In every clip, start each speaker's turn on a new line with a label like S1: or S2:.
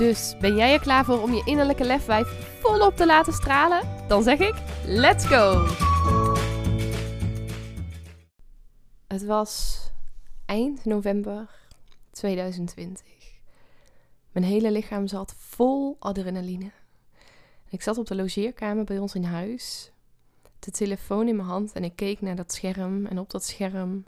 S1: Dus ben jij er klaar voor om je innerlijke lefwijf volop te laten stralen? Dan zeg ik: let's go! Het was eind november 2020. Mijn hele lichaam zat vol adrenaline. Ik zat op de logeerkamer bij ons in huis, de telefoon in mijn hand en ik keek naar dat scherm. En op dat scherm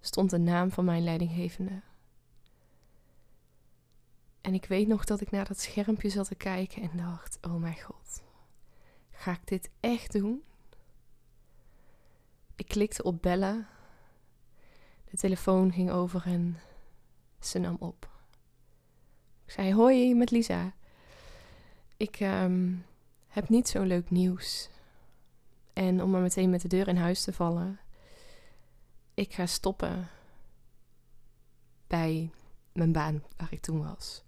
S1: stond de naam van mijn leidinggevende. En ik weet nog dat ik naar dat schermpje zat te kijken en dacht: Oh mijn god, ga ik dit echt doen? Ik klikte op bellen. De telefoon ging over en ze nam op. Ik zei: Hoi, met Lisa. Ik ehm, heb niet zo leuk nieuws. En om maar meteen met de deur in huis te vallen, ik ga stoppen bij mijn baan waar ik toen was.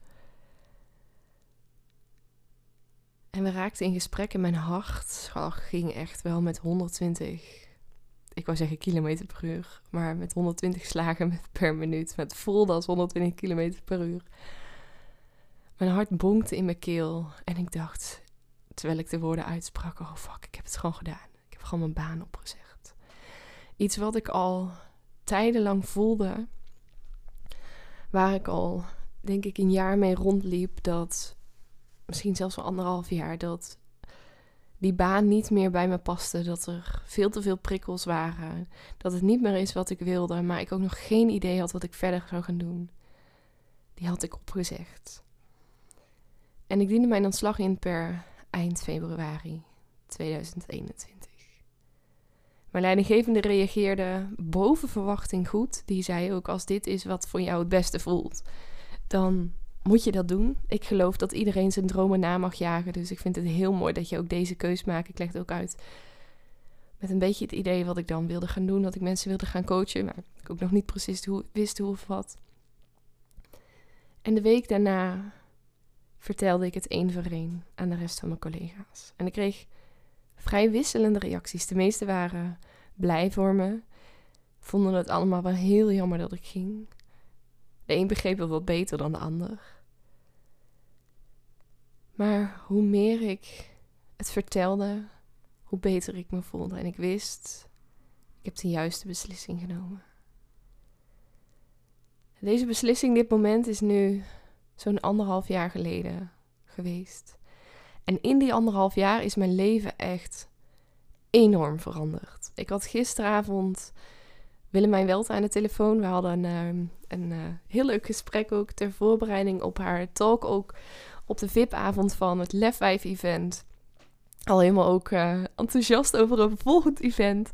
S1: En we raakten in gesprek en mijn hart ging echt wel met 120, ik wou zeggen kilometer per uur, maar met 120 slagen per minuut. Met voelde als 120 kilometer per uur. Mijn hart bonkte in mijn keel en ik dacht, terwijl ik de woorden uitsprak, oh fuck, ik heb het gewoon gedaan. Ik heb gewoon mijn baan opgezegd. Iets wat ik al tijdenlang voelde, waar ik al, denk ik, een jaar mee rondliep, dat misschien zelfs wel anderhalf jaar, dat die baan niet meer bij me paste. Dat er veel te veel prikkels waren. Dat het niet meer is wat ik wilde, maar ik ook nog geen idee had wat ik verder zou gaan doen. Die had ik opgezegd. En ik diende mijn ontslag in per eind februari 2021. Mijn leidinggevende reageerde boven verwachting goed. Die zei ook: Als dit is wat voor jou het beste voelt, dan moet je dat doen. Ik geloof dat iedereen zijn dromen na mag jagen. Dus ik vind het heel mooi dat je ook deze keus maakt. Ik leg het ook uit met een beetje het idee wat ik dan wilde gaan doen. Dat ik mensen wilde gaan coachen. Maar ik ook nog niet precies hoe, wist hoe of wat. En de week daarna vertelde ik het één voor één aan de rest van mijn collega's. En ik kreeg vrij wisselende reacties. De meeste waren blij voor me. Vonden het allemaal wel heel jammer dat ik ging. Een begreep het wat beter dan de ander. Maar hoe meer ik het vertelde, hoe beter ik me voelde. En ik wist, ik heb de juiste beslissing genomen. Deze beslissing, dit moment, is nu zo'n anderhalf jaar geleden geweest. En in die anderhalf jaar is mijn leven echt enorm veranderd. Ik had gisteravond Willemijn Welt aan de telefoon. We hadden een, ehm, een, uh, heel leuk gesprek ook ter voorbereiding op haar talk. Ook op de VIP-avond van het Lefwijf-event. Al helemaal ook uh, enthousiast over een volgend event.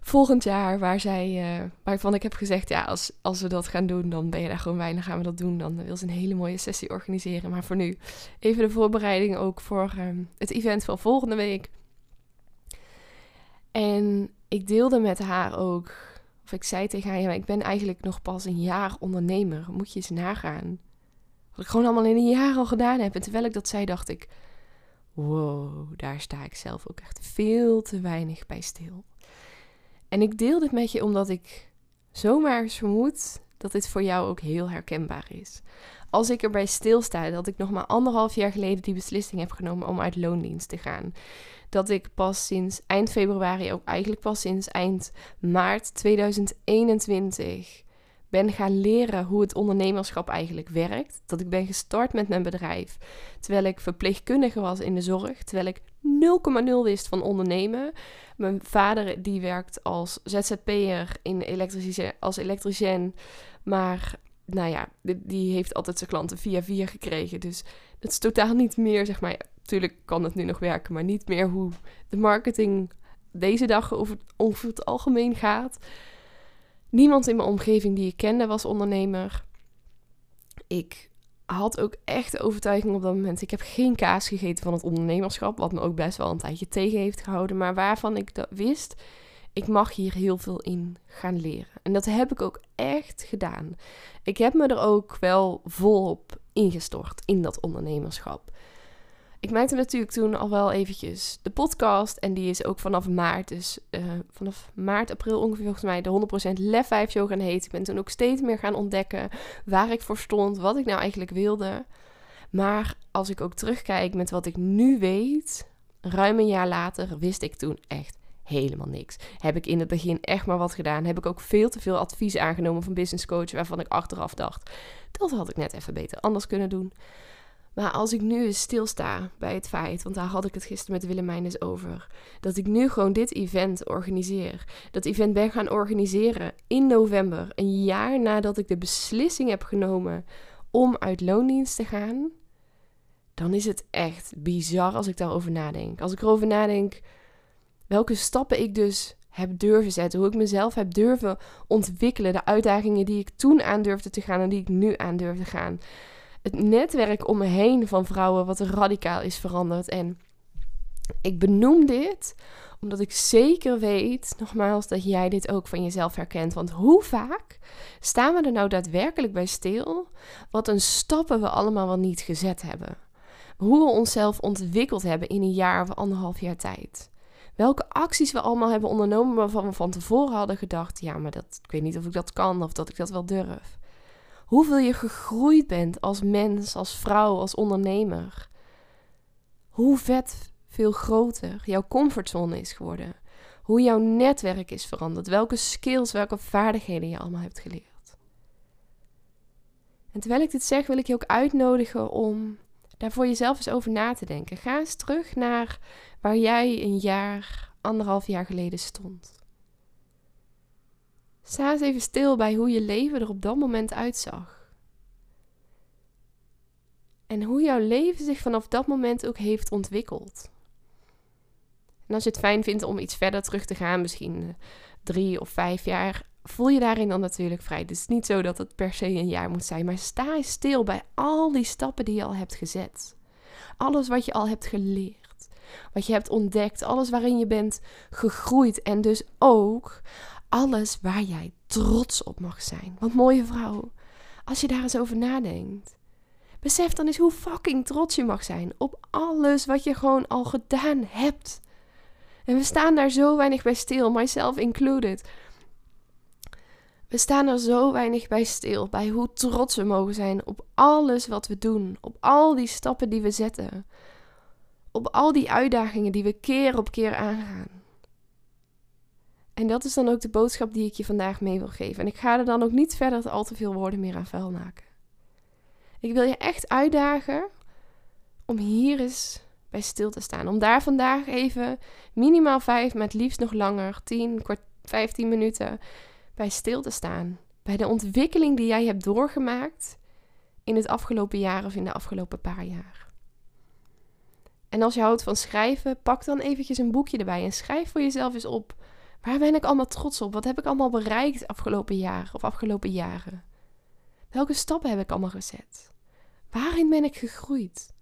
S1: Volgend jaar, waar zij, uh, waarvan ik heb gezegd: ja, als, als we dat gaan doen, dan ben je daar gewoon. Dan gaan we dat doen. Dan wil ze een hele mooie sessie organiseren. Maar voor nu, even de voorbereiding ook voor ehm, het event van volgende week. En ik deelde met haar ook of ik zei tegen haar, ja, ik ben eigenlijk nog pas een jaar ondernemer. Moet je eens nagaan. Wat ik gewoon allemaal in een jaar al gedaan heb. En terwijl ik dat zei, dacht ik, wow, daar sta ik zelf ook echt veel te weinig bij stil. En ik deel dit met je omdat ik zomaar vermoed dat dit voor jou ook heel herkenbaar is. Als ik erbij stilsta dat ik nog maar anderhalf jaar geleden die beslissing heb genomen om uit loondienst te gaan dat ik pas sinds eind februari, ook eigenlijk pas sinds eind maart 2021, ben gaan leren hoe het ondernemerschap eigenlijk werkt. Dat ik ben gestart met mijn bedrijf terwijl ik verpleegkundige was in de zorg, terwijl ik 0,0 wist van ondernemen. Mijn vader die werkt als ZZP'er in elektrische, als elektricien, maar nou ja, die heeft altijd zijn klanten via via gekregen. Dus dat is totaal niet meer, zeg maar, Natuurlijk kan het nu nog werken, maar niet meer hoe de marketing deze dag over, over het algemeen gaat. Niemand in mijn omgeving die ik kende was ondernemer. Ik had ook echt de overtuiging op dat moment. Ik heb geen kaas gegeten van het ondernemerschap, wat me ook best wel een tijdje tegen heeft gehouden, maar waarvan ik dat wist, ik mag hier heel veel in gaan leren. En dat heb ik ook echt gedaan. Ik heb me er ook wel volop ingestort in dat ondernemerschap. Ik maakte natuurlijk toen al wel eventjes de podcast. En die is ook vanaf maart, dus uh, vanaf maart, april ongeveer volgens mij, de 100% Lef 5 show gaan heten. Ik ben toen ook steeds meer gaan ontdekken waar ik voor stond, wat ik nou eigenlijk wilde. Maar als ik ook terugkijk met wat ik nu weet, ruim een jaar later, wist ik toen echt helemaal niks. Heb ik in het begin echt maar wat gedaan. Heb ik ook veel te veel advies aangenomen van business coach, waarvan ik achteraf dacht, dat had ik net even beter anders kunnen doen. Maar als ik nu eens stilsta bij het feit, want daar had ik het gisteren met Willemijn eens over, dat ik nu gewoon dit event organiseer. Dat event ben gaan organiseren in november, een jaar nadat ik de beslissing heb genomen om uit loondienst te gaan, dan is het echt bizar als ik daarover nadenk. Als ik erover nadenk welke stappen ik dus heb durven zetten, hoe ik mezelf heb durven ontwikkelen, de uitdagingen die ik toen aan durfde te gaan en die ik nu aan durf te gaan het netwerk om me heen van vrouwen wat radicaal is veranderd. En ik benoem dit omdat ik zeker weet, nogmaals, dat jij dit ook van jezelf herkent. Want hoe vaak staan we er nou daadwerkelijk bij stil? Wat een stappen we allemaal wel niet gezet hebben. Hoe we onszelf ontwikkeld hebben in een jaar of anderhalf jaar tijd. Welke acties we allemaal hebben ondernomen waarvan we van tevoren hadden gedacht: ja, maar dat, ik weet niet of ik dat kan of dat ik dat wel durf hoeveel je gegroeid bent als mens, als vrouw, als ondernemer. Hoe vet veel groter jouw comfortzone is geworden. Hoe jouw netwerk is veranderd. Welke skills, welke vaardigheden je allemaal hebt geleerd. En terwijl ik dit zeg, wil ik je ook uitnodigen om daar voor jezelf eens over na te denken. Ga eens terug naar waar jij een jaar, anderhalf jaar geleden stond. Sta eens even stil bij hoe je leven er op dat moment uitzag. En hoe jouw leven zich vanaf dat moment ook heeft ontwikkeld. En als je het fijn vindt om iets verder terug te gaan, misschien eh, drie of vijf jaar, voel je daarin dan natuurlijk vrij. Het is niet zo dat het per se een jaar moet zijn, maar sta eens stil bij al die stappen die je al hebt gezet. Alles wat je al hebt geleerd, wat je hebt ontdekt, alles waarin je bent gegroeid en dus ook alles waar jij trots op mag zijn. Want mooie vrouw, als je daar eens over nadenkt, besef dan eens hoe fucking trots je mag zijn op alles wat je gewoon al gedaan hebt. En we staan daar zo weinig bij stil, myself included. We staan er zo weinig bij stil, bij hoe trots we mogen zijn op alles wat we doen, op al die stappen die we zetten, op al die uitdagingen die we keer op keer aangaan. En dat is dan ook de boodschap die ik je vandaag mee wil geven. En ik ga er dan ook niet verder al te veel woorden meer aan vuil maken. Ik wil je echt uitdagen om hier eens bij stil te staan. Om daar vandaag even minimaal vijf, met liefst nog langer, 10, kwart, 15 minuten bij stil te staan. Bij de ontwikkeling die jij hebt doorgemaakt in het afgelopen jaar of in de afgelopen paar jaar. En als je houdt van schrijven, pak dan eventjes een boekje erbij en schrijf voor jezelf eens op Waar ben ik allemaal trots op? Wat heb ik allemaal bereikt afgelopen jaar of afgelopen jaren? Welke stappen heb ik allemaal gezet? Waarin ben ik gegroeid?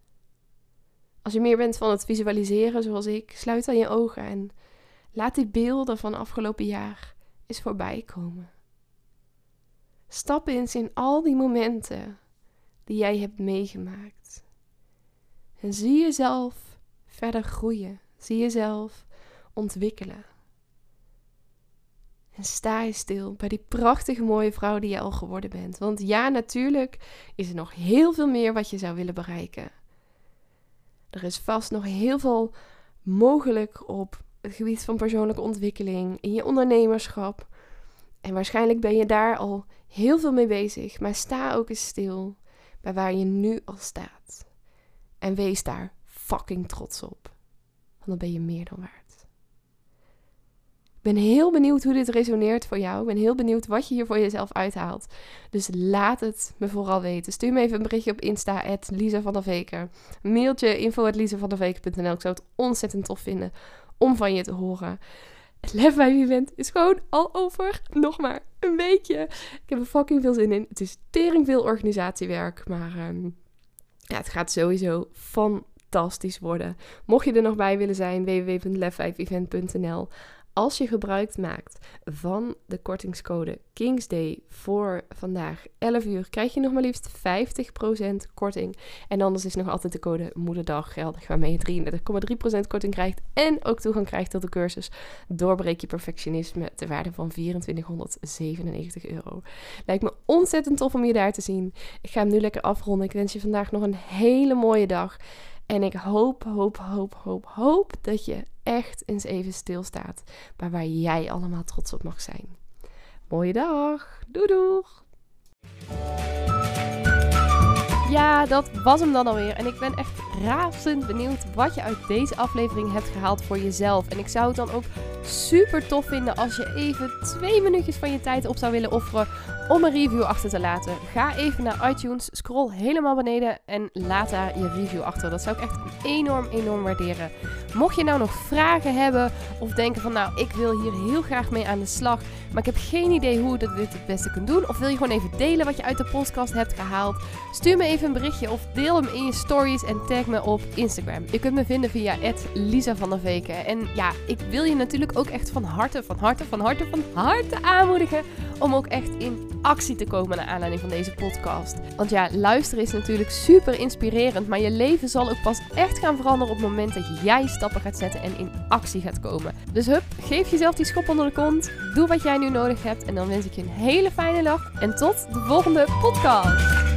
S1: Als je meer bent van het visualiseren zoals ik, sluit dan je ogen en laat die beelden van afgelopen jaar eens voorbij komen. Stap eens in al die momenten die jij hebt meegemaakt. En zie jezelf verder groeien. Zie jezelf ontwikkelen. En sta je stil bij die prachtige mooie vrouw die je al geworden bent. Want ja, natuurlijk is er nog heel veel meer wat je zou willen bereiken. Er is vast nog heel veel mogelijk op het gebied van persoonlijke ontwikkeling, in je ondernemerschap. En waarschijnlijk ben je daar al heel veel mee bezig. Maar sta ook eens stil bij waar je nu al staat. En wees daar fucking trots op. Want dan ben je meer dan waard. Ik ben heel benieuwd hoe dit resoneert voor jou. Ik ben heel benieuwd wat je hier voor jezelf uithaalt. Dus laat het me vooral weten. Stuur me even een berichtje op Insta, Lisa van der Veker. Mailtje info Ik zou het ontzettend tof vinden om van je te horen. Het Lef 5 event is gewoon al over nog maar een weekje. Ik heb er fucking veel zin in. Het is tering veel organisatiewerk, maar ehm, ja, het gaat sowieso fantastisch worden. Mocht je er nog bij willen zijn, www.lef5event.nl als je gebruik maakt van de kortingscode Kingsday voor vandaag 11 uur, krijg je nog maar liefst 50% korting. En anders is nog altijd de code Moederdag geldig, waarmee je 33,3% korting krijgt en ook toegang krijgt tot de cursus Doorbreek je perfectionisme ter waarde van 2497 euro. Lijkt me ontzettend tof om je daar te zien. Ik ga hem nu lekker afronden. Ik wens je vandaag nog een hele mooie dag. En ik hoop, hoop, hoop, hoop, hoop dat je echt eens even stilstaat bij waar jij allemaal trots op mag zijn. Mooie dag. Doei doeg. Ja, dat was hem dan alweer. En ik ben echt razend benieuwd wat je uit deze aflevering hebt gehaald voor jezelf. En ik zou het dan ook super tof vinden als je even twee minuutjes van je tijd op zou willen offeren om een review achter te laten. Ga even naar iTunes, scroll helemaal beneden en laat daar je review achter. Dat zou ik echt enorm, enorm waarderen. Mocht je nou nog vragen hebben of denken van nou, ik wil hier heel graag mee aan de slag, maar ik heb geen idee hoe je dit het beste kunt doen. Of wil je gewoon even delen wat je uit de podcast hebt gehaald? Stuur me even een berichtje of deel hem in je stories en tag me op Instagram. Je kunt me vinden via Lisa van der Veken. En ja, ik wil je natuurlijk ook echt van harte, van harte, van harte, van harte aanmoedigen om ook echt in actie te komen naar aanleiding van deze podcast. Want ja, luisteren is natuurlijk super inspirerend, maar je leven zal ook pas echt gaan veranderen op het moment dat jij stappen gaat zetten en in actie gaat komen. Dus hup, geef jezelf die schop onder de kont, doe wat jij nu nodig hebt en dan wens ik je een hele fijne dag en tot de volgende podcast.